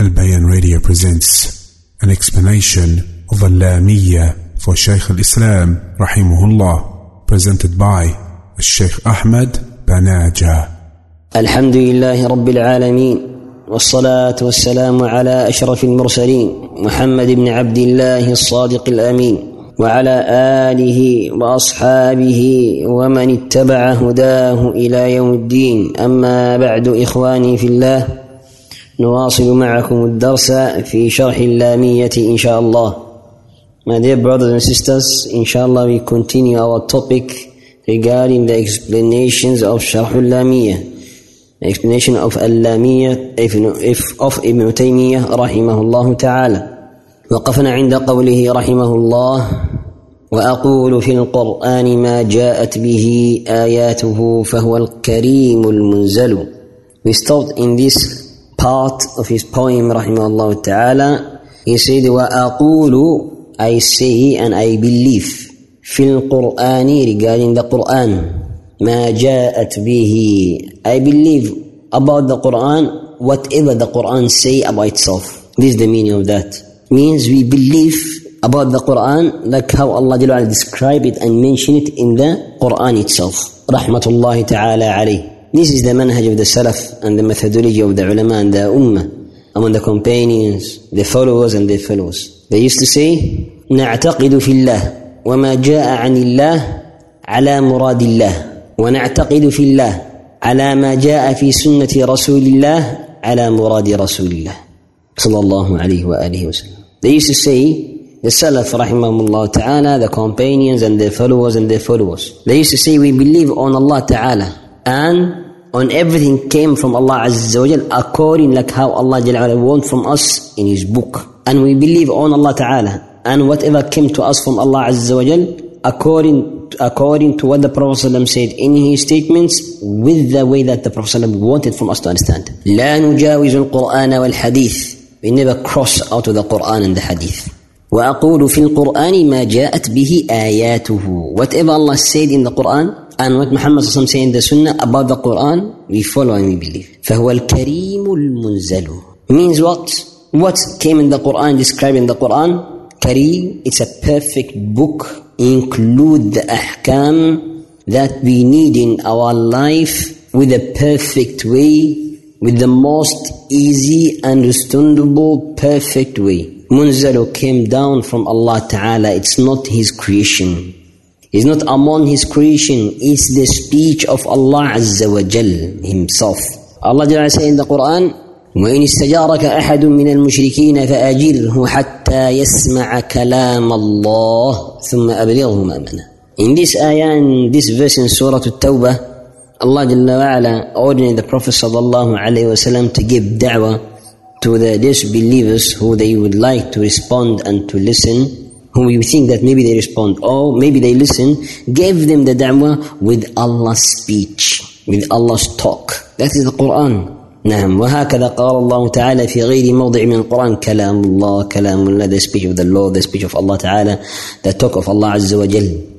Al Bayan Radio presents an explanation of Al-Lamiyya for Shaykh al-Islam rahimahullah presented by Shaykh Ahmed Banaja. الحمد لله رب العالمين والصلاة والسلام على أشرف المرسلين محمد بن عبد الله الصادق الأمين وعلى آله وأصحابه ومن اتبع هداه إلى يوم الدين أما بعد إخواني في الله نواصل معكم الدرس في شرح اللامية إن شاء الله My dear brothers and sisters, inshallah we continue our topic regarding the explanations of Sharh al-Lamiyah, explanation of al-Lamiyah of Ibn Taymiyyah rahimahullah ta'ala. وقفنا عند قوله رحمه الله واقول في القران ما جاءت به اياته فهو الكريم المنزل We stopped in this part of his poem رحمه الله تعالى He said وأقول I say and I believe في القرآن regarding the Quran ما جاءت به I believe about the Quran whatever the Quran say about itself This is the meaning of that means we believe about the Quran like how Allah describe it and mention it in the Quran itself. Rahmatullahi ta'ala alayh. This is the manhaj of the Salaf and the methodology of the ulama and the ummah among the companions, the followers and their followers. They used to say, نعتقد في الله وما جاء عن الله على مراد الله ونعتقد في الله على ما جاء في سنة رسول الله على مراد رسول الله صلى الله عليه وآله وسلم They used to say, the Salaf rahimahumullah ta'ala, the companions and their followers and their followers. They used to say, we believe on Allah ta'ala and on everything came from Allah Azza wa Jal according like how Allah Jalla wants from us in His book. And we believe on Allah Ta'ala and whatever came to us from Allah Azza wa Jal according, according to what the Prophet ﷺ said in his statements with the way that the Prophet ﷺ wanted from us to understand. لا نجاوز القرآن والحديث we never cross out of the Quran and the Hadith. وأقول في القرآن ما جاءت به آياته Whatever Allah said in the Quran and what Muhammad said in the Sunnah about the Quran, we follow and we believe. فهو الكريم المنزل Means what? What came in the Quran, described in the Quran? Kareem, it's a perfect book, include the ahkam that we need in our life with a perfect way with the most easy, understandable, perfect way. Munzalu came down from Allah Ta'ala. It's not His creation. It's not among His creation. It's the speech of Allah Azza wa Jal Himself. Allah Ta'ala say in the Quran, وإن استجارك أحد من المشركين فأجره حتى يسمع كلام الله ثم أبلغه مأمنه. In this ayah, in this verse in Surah At-Tawbah, Allah Jalla wa'ala ordered the Prophet sallallahu alayhi wasallam to give da'wah to the disbelievers who they would like to respond and to listen, who we think that maybe they respond or maybe they listen, gave them the da'wah with Allah's speech, with Allah's talk. That is the Quran. نعم وهكذا قال الله تعالى في غير موضع من القرآن كلام الله كلام الله the speech of the Lord the speech of Allah تعالى the talk of Allah عز وجل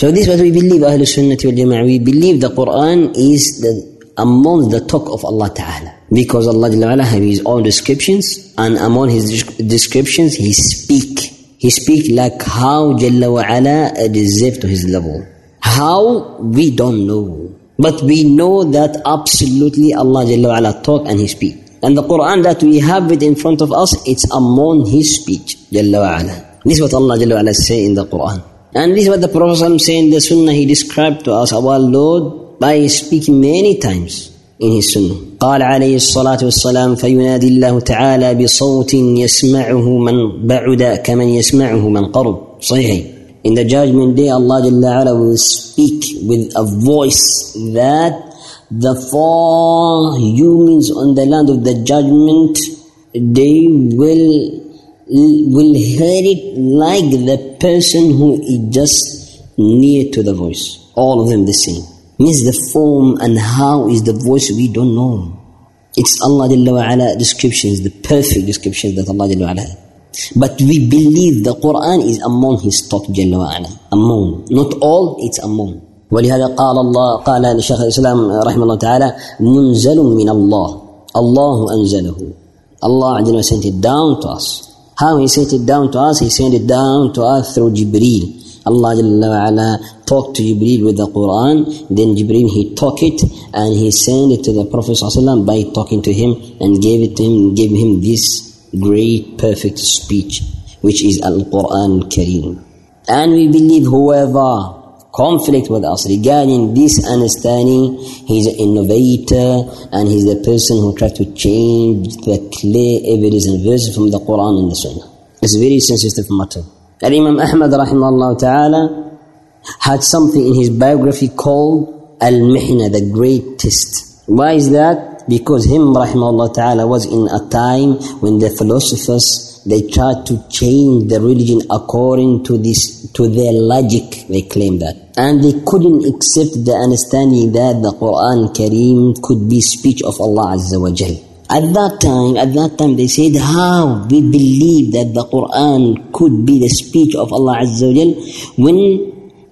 So this is what we believe, Ahlul Sunnah wal Jama'ah. We believe the Quran is the, among the talk of Allah Ta'ala. Because Allah Ta'ala has His own descriptions, and among His descriptions, He speak. He speak like how Jalla wa ala deserve to His level. How, we don't know. But we know that absolutely Allah Jalla wa ala talk and He speak. And the Quran that we have it in front of us, it's among His speech, Jalla wa ala. This is what Allah Jalla wa ala say in the Quran. And this is what the Prophet said in the Sunnah, he described to us our Lord by speaking many times his Sunnah. قال عليه الصلاة والسلام فينادي الله تعالى بصوت يسمعه من بعد كمن يسمعه من قرب صحيح In the judgment day Allah Jalla ala will speak with a voice that the four humans on the land of the judgment they will will hear it like the person who is just near to the voice. All of them the same. Means the form and how is the voice we don't know. It's Allah Ala descriptions, the perfect descriptions that Allah Ala But we believe the Quran is among His talk Jalla wa'ala. Among. Not all, it's among. ولهذا قال الله قال لشيخ الإسلام رحمه الله تعالى منزل من الله الله أنزله Allah sent it down to us. How He sent it down to us? He sent it down to us through Jibreel. Allah Jalla talked to Jibreel with the Quran, then Jibreel he took it and he sent it to the Prophet by talking to him and gave it to him, gave him this great perfect speech, which is Al-Quran Al-Kareem. And we believe whoever conflict with us regarding this understanding, he's an innovator and he's the person who tried to change the clear evidence and verses from the Quran and the Sunnah. It's a very sensitive matter. Al-Imam Ahmad rahimahullah ta'ala had something in his biography called Al-Mihna, the great test. Why is that? Because him rahimahullah ta'ala was in a time when the philosophers they tried to change the religion according to this to their logic they claim that and they couldn't accept the understanding that the quran kareem could be speech of allah azza wa jalla at that time, at that time they said, how we believe that the Quran could be the speech of Allah Azza wa when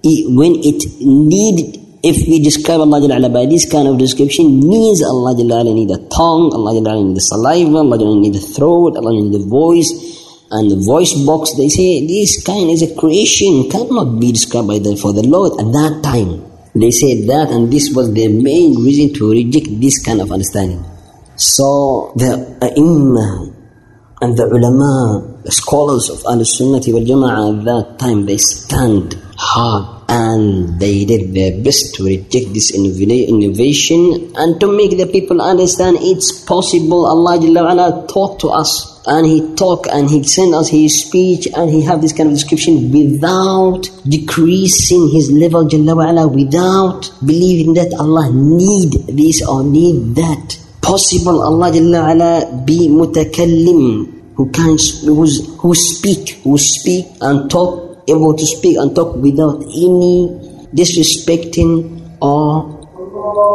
it, when it needed, if we describe Allah Jalla by this kind of description, means Allah Jalla need a tongue, Allah Jalla need the saliva, Allah Jalla need the throat, Allah need the voice, and the voice box, they say this kind is a creation, cannot be described by the, for the Lord at that time. They said that, and this was their main reason to reject this kind of understanding. So the ai and the ulama, the scholars of Al-Sunnah wal Jama'ah at that time, they stand hard and they did their best to reject this innovation and to make the people understand it's possible. Allah talk to us and He talk and He send us His speech and He have this kind of description without decreasing His level Jalla without believing that Allah need this or need that possible Allah Jalla ala be mutakallim who can who's, who speak who speak and talk able to speak and talk without any disrespecting or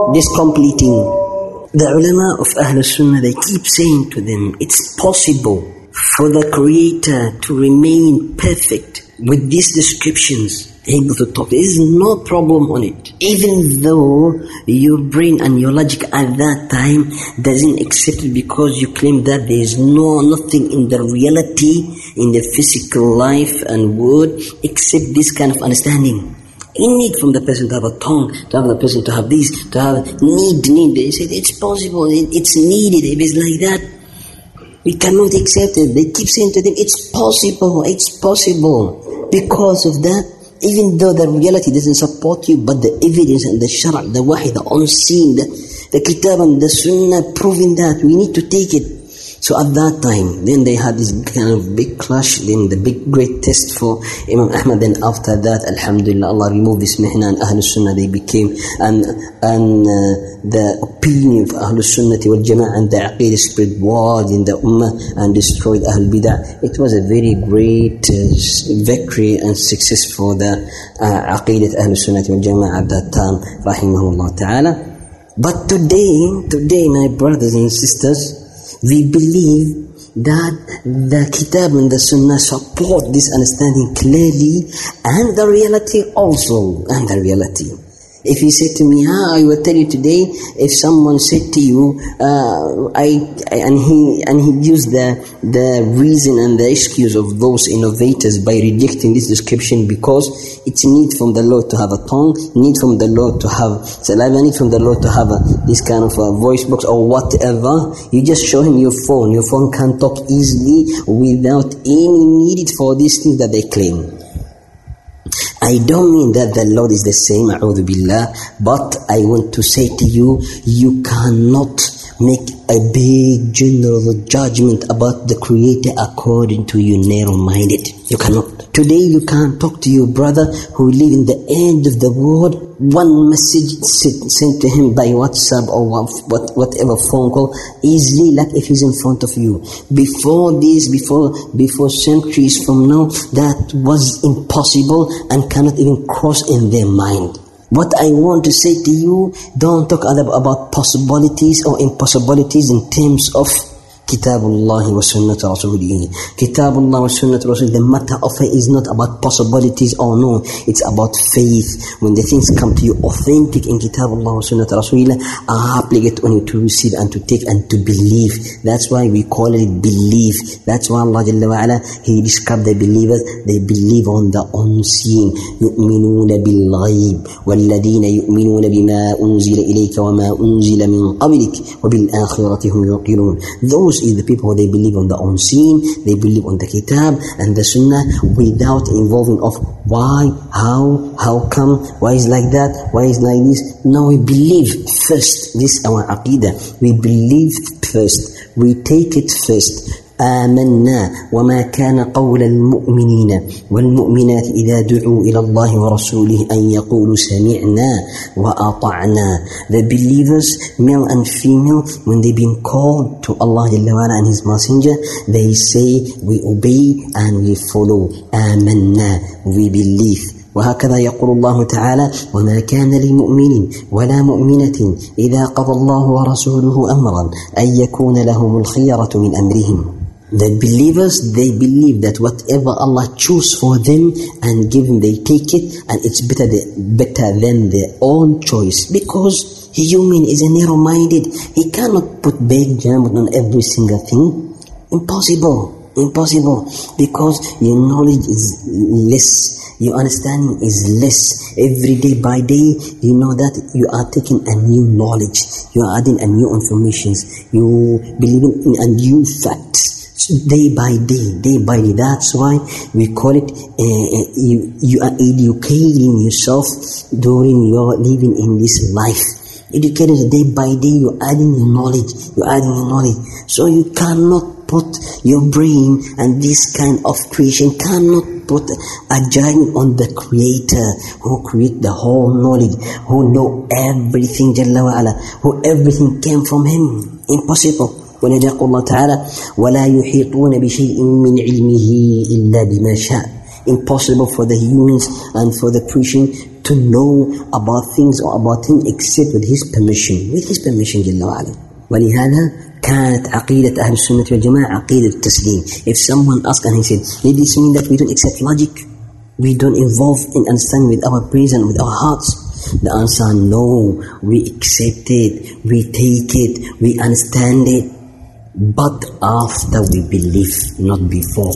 discompleting. The ulama of Ahl Sunnah they keep saying to them it's possible for the creator to remain perfect with these descriptions able to talk. There is no problem on it. Even though your brain and your logic at that time doesn't accept it because you claim that there is no nothing in the reality, in the physical life and world except this kind of understanding. You need from the person to have a tongue, to have the person to have this, to have need, need. They said it's possible, it's needed. If it's like that, we cannot accept it. They keep saying to them, it's possible, it's possible. Because of that, even though the reality doesn't support you, but the evidence and the shara, the wahi, the unseen, the, the kitab and the sunnah proving that we need to take it. So at that time, then they had this kind of big clash, then the big great test for Imam Ahmad. Then after that, Alhamdulillah, Allah removed this mihna and Ahlul Sunnah, they became, and, and uh, the opinion of Ahlul Sunnah wal Jama'ah and the Aqid spread wide in the Ummah and destroyed Ahlul Bidah. It was a very great uh, victory and success for the uh, Aqidat Ahlul Sunnah wal Jama'ah at that time, rahimahullah ta'ala. But today, today, my brothers and sisters, we believe that the Kitab and the Sunnah support this understanding clearly and the reality also, and the reality. If you say to me, ah, I will tell you today, if someone said to you, uh, I, I, and he and he used the the reason and the excuse of those innovators by rejecting this description because it's need from the Lord to have a tongue, need from the Lord to have saliva, need from the Lord to have a, this kind of a voice box or whatever. You just show him your phone. Your phone can talk easily without any need for these things that they claim. I don't mean that the Lord is the same, billah, but I want to say to you, you cannot make a big general judgment about the Creator according to your narrow-minded. You cannot. Today you can't talk to your brother who live in the end of the world. One message sent to him by WhatsApp or what, whatever phone call easily like if he's in front of you. Before this, before before centuries from now, that was impossible and cannot even cross in their mind. What I want to say to you, don't talk about possibilities or impossibilities in terms of Kitabullah wa Sunnat Rasulih. Kitabullah wa Sunnat Rasulih. The matter of faith is not about possibilities or no. It's about faith. When the things come to you authentic in Kitabullah wa Sunnat Rasulillah, are obligate on you to receive and to take and to believe. That's why we call it belief. That's why Allah wa ala, He described the believers, they believe on the unseen. يؤمنون بالغيب والذين يؤمنون بما أنزل إليك وما أنزل من قبلك وبالآخرة هم يوقنون. Those is the people they believe on the unseen, they believe on the kitab and the sunnah without involving of why, how, how come, why is like that, why is like this. No, we believe first. This is our aqidah. We believe first. We take it first. آمنا وما كان قول المؤمنين والمؤمنات إذا دعوا إلى الله ورسوله أن يقولوا سمعنا وأطعنا The believers, male and female, when they've been called to Allah and His Messenger, they say, we obey and we follow. آمنا, we believe. وهكذا يقول الله تعالى وما كان لمؤمن ولا مؤمنة إذا قضى الله ورسوله أمرا أن يكون لهم الخيرة من أمرهم The believers, they believe that whatever Allah choose for them and give them, they take it and it's better, better than their own choice. Because human is a narrow-minded. He cannot put big judgment on every single thing. Impossible. Impossible. Because your knowledge is less. Your understanding is less. Every day by day, you know that you are taking a new knowledge. You are adding a new information. You believe in a new fact day by day, day by day. That's why we call it uh, you, you are educating yourself during your living in this life. Educating day by day, you're adding your knowledge, you're adding your knowledge. So you cannot put your brain and this kind of creation cannot put a giant on the creator who create the whole knowledge, who know everything, Jalla who everything came from him. Impossible. ولذا يقول الله تعالى ولا يحيطون بشيء من علمه إلا بما شاء impossible for the humans and for the creation to know about things or about things except with his permission with his permission جل وعلا ولهذا كانت عقيدة أهل السنة والجماعة عقيدة التسليم if someone asked and he said did this mean that we don't accept logic we don't involve in understanding with our brains and with our hearts the answer no we accept it we take it we understand it but after we believe, not before.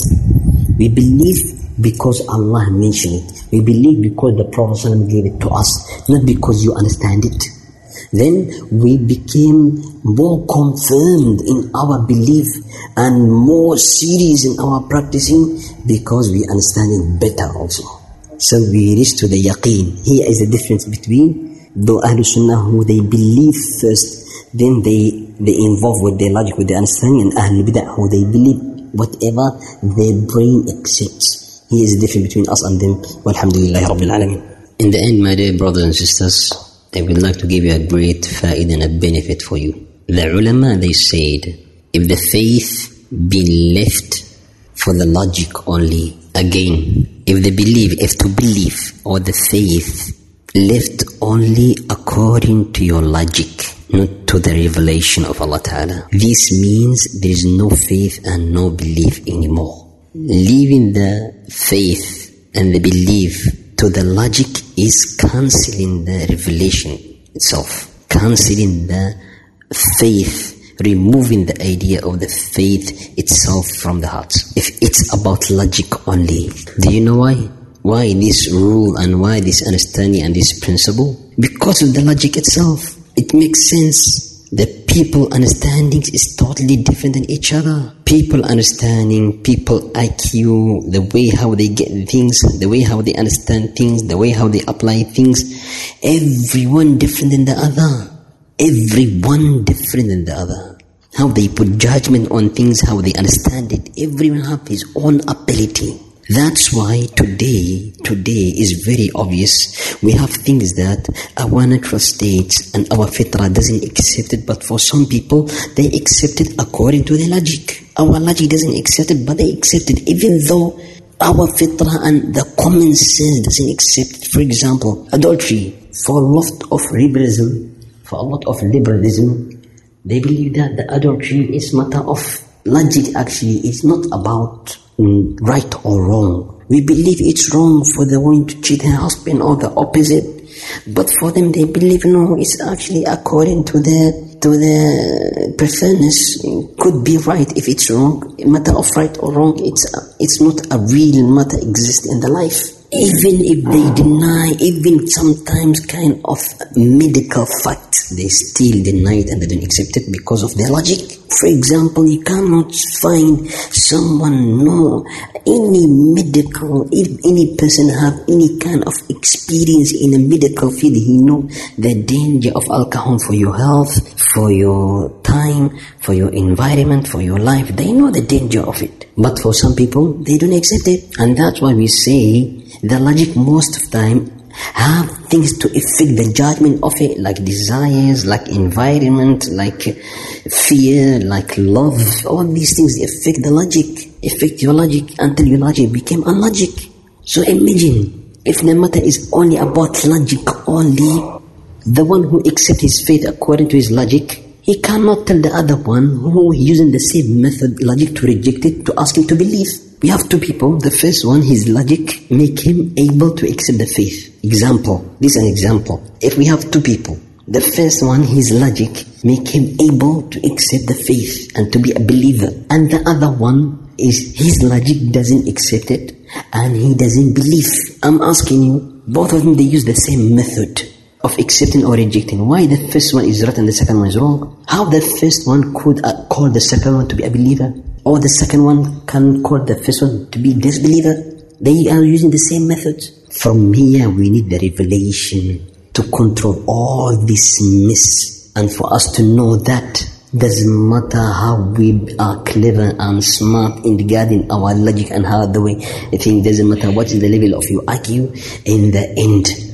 We believe because Allah mentioned it. We believe because the Prophet gave it to us, not because you understand it. Then we became more confirmed in our belief and more serious in our practicing because we understand it better also. So we reach to the yaqeen. Here is the difference between the Ahlul Sunnah who they believe first, then they they involve with their logic, with their understanding, and Ahl Bid'ah, who they believe whatever their brain accepts. Here is the difference between us and them. Walhamdulillah Rabbil Alameen. In the end, my dear brothers and sisters, I would like to give you a great faid and a benefit for you. The ulama, they said, if the faith be left for the logic only, again, if the belief, if to believe, or the faith left only according to your logic, not to the revelation of Allah Ta'ala. This means there is no faith and no belief anymore. Leaving the faith and the belief to the logic is cancelling the revelation itself, cancelling the faith, removing the idea of the faith itself from the heart. If it's about logic only, do you know why? Why this rule and why this understanding and this principle? Because of the logic itself. It makes sense. The people understanding is totally different than each other. People understanding, people IQ, the way how they get things, the way how they understand things, the way how they apply things, everyone different than the other. Everyone different than the other. How they put judgment on things, how they understand it. Everyone have his own ability. That's why today, today is very obvious. We have things that our natural states and our fitra doesn't accept it, but for some people, they accept it according to their logic. Our logic doesn't accept it, but they accept it, even though our fitra and the common sense doesn't accept it. For example, adultery. For a lot of liberalism, for a lot of liberalism, They believe that the adultery is matter of logic actually. It's not about right or wrong. We believe it's wrong for the woman to cheat her husband or the opposite. But for them, they believe no, it's actually according to the to the preference. Could be right if it's wrong. A matter of right or wrong, it's it's not a real matter exist in the life even if they deny, even sometimes kind of medical fact, they still deny it and they don't accept it because of their logic. For example, you cannot find someone know any medical, if any person have any kind of experience in a medical field, he know the danger of alcohol for your health, for your time, for your environment, for your life. They know the danger of it. But for some people, they don't accept it. And that's why we say the logic most of time have things to affect the judgment of it like desires like environment like fear like love. All these things affect the logic affect your logic until your logic became unlogic. So imagine if the matter is only about logic only the one who accepts his faith according to his logic he cannot tell the other one who using the same method logic to reject it to ask him to believe we have two people. The first one, his logic make him able to accept the faith. Example. This is an example. If we have two people, the first one, his logic make him able to accept the faith and to be a believer. And the other one is his logic doesn't accept it and he doesn't believe. I'm asking you, both of them, they use the same method of accepting or rejecting. Why the first one is right and the second one is wrong? How the first one could uh, call the second one to be a believer? Or the second one can call the first one to be disbeliever? They are using the same methods. From here, we need the revelation to control all this mess and for us to know that doesn't matter how we are clever and smart in regarding our logic and how the way I think doesn't matter what is the level of your IQ in the end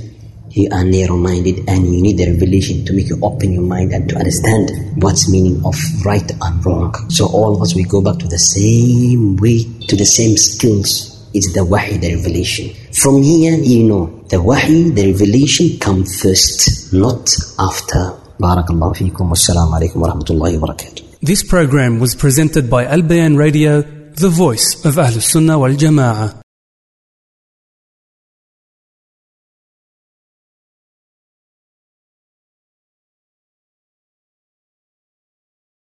you are narrow-minded and you need the revelation to make you open your mind and to understand what's meaning of right and wrong. So all of us, we go back to the same way, to the same skills. It's the wahi, the revelation. From here, you know, the wahi, the revelation come first, not after. Barakallahu feekum. Wassalamu alaikum wa rahmatullahi wa barakatuh. This program was presented by Al Bayan Radio, the voice of Ahlus Sunnah wal Jama'ah.